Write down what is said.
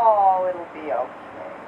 Oh, it'll be okay.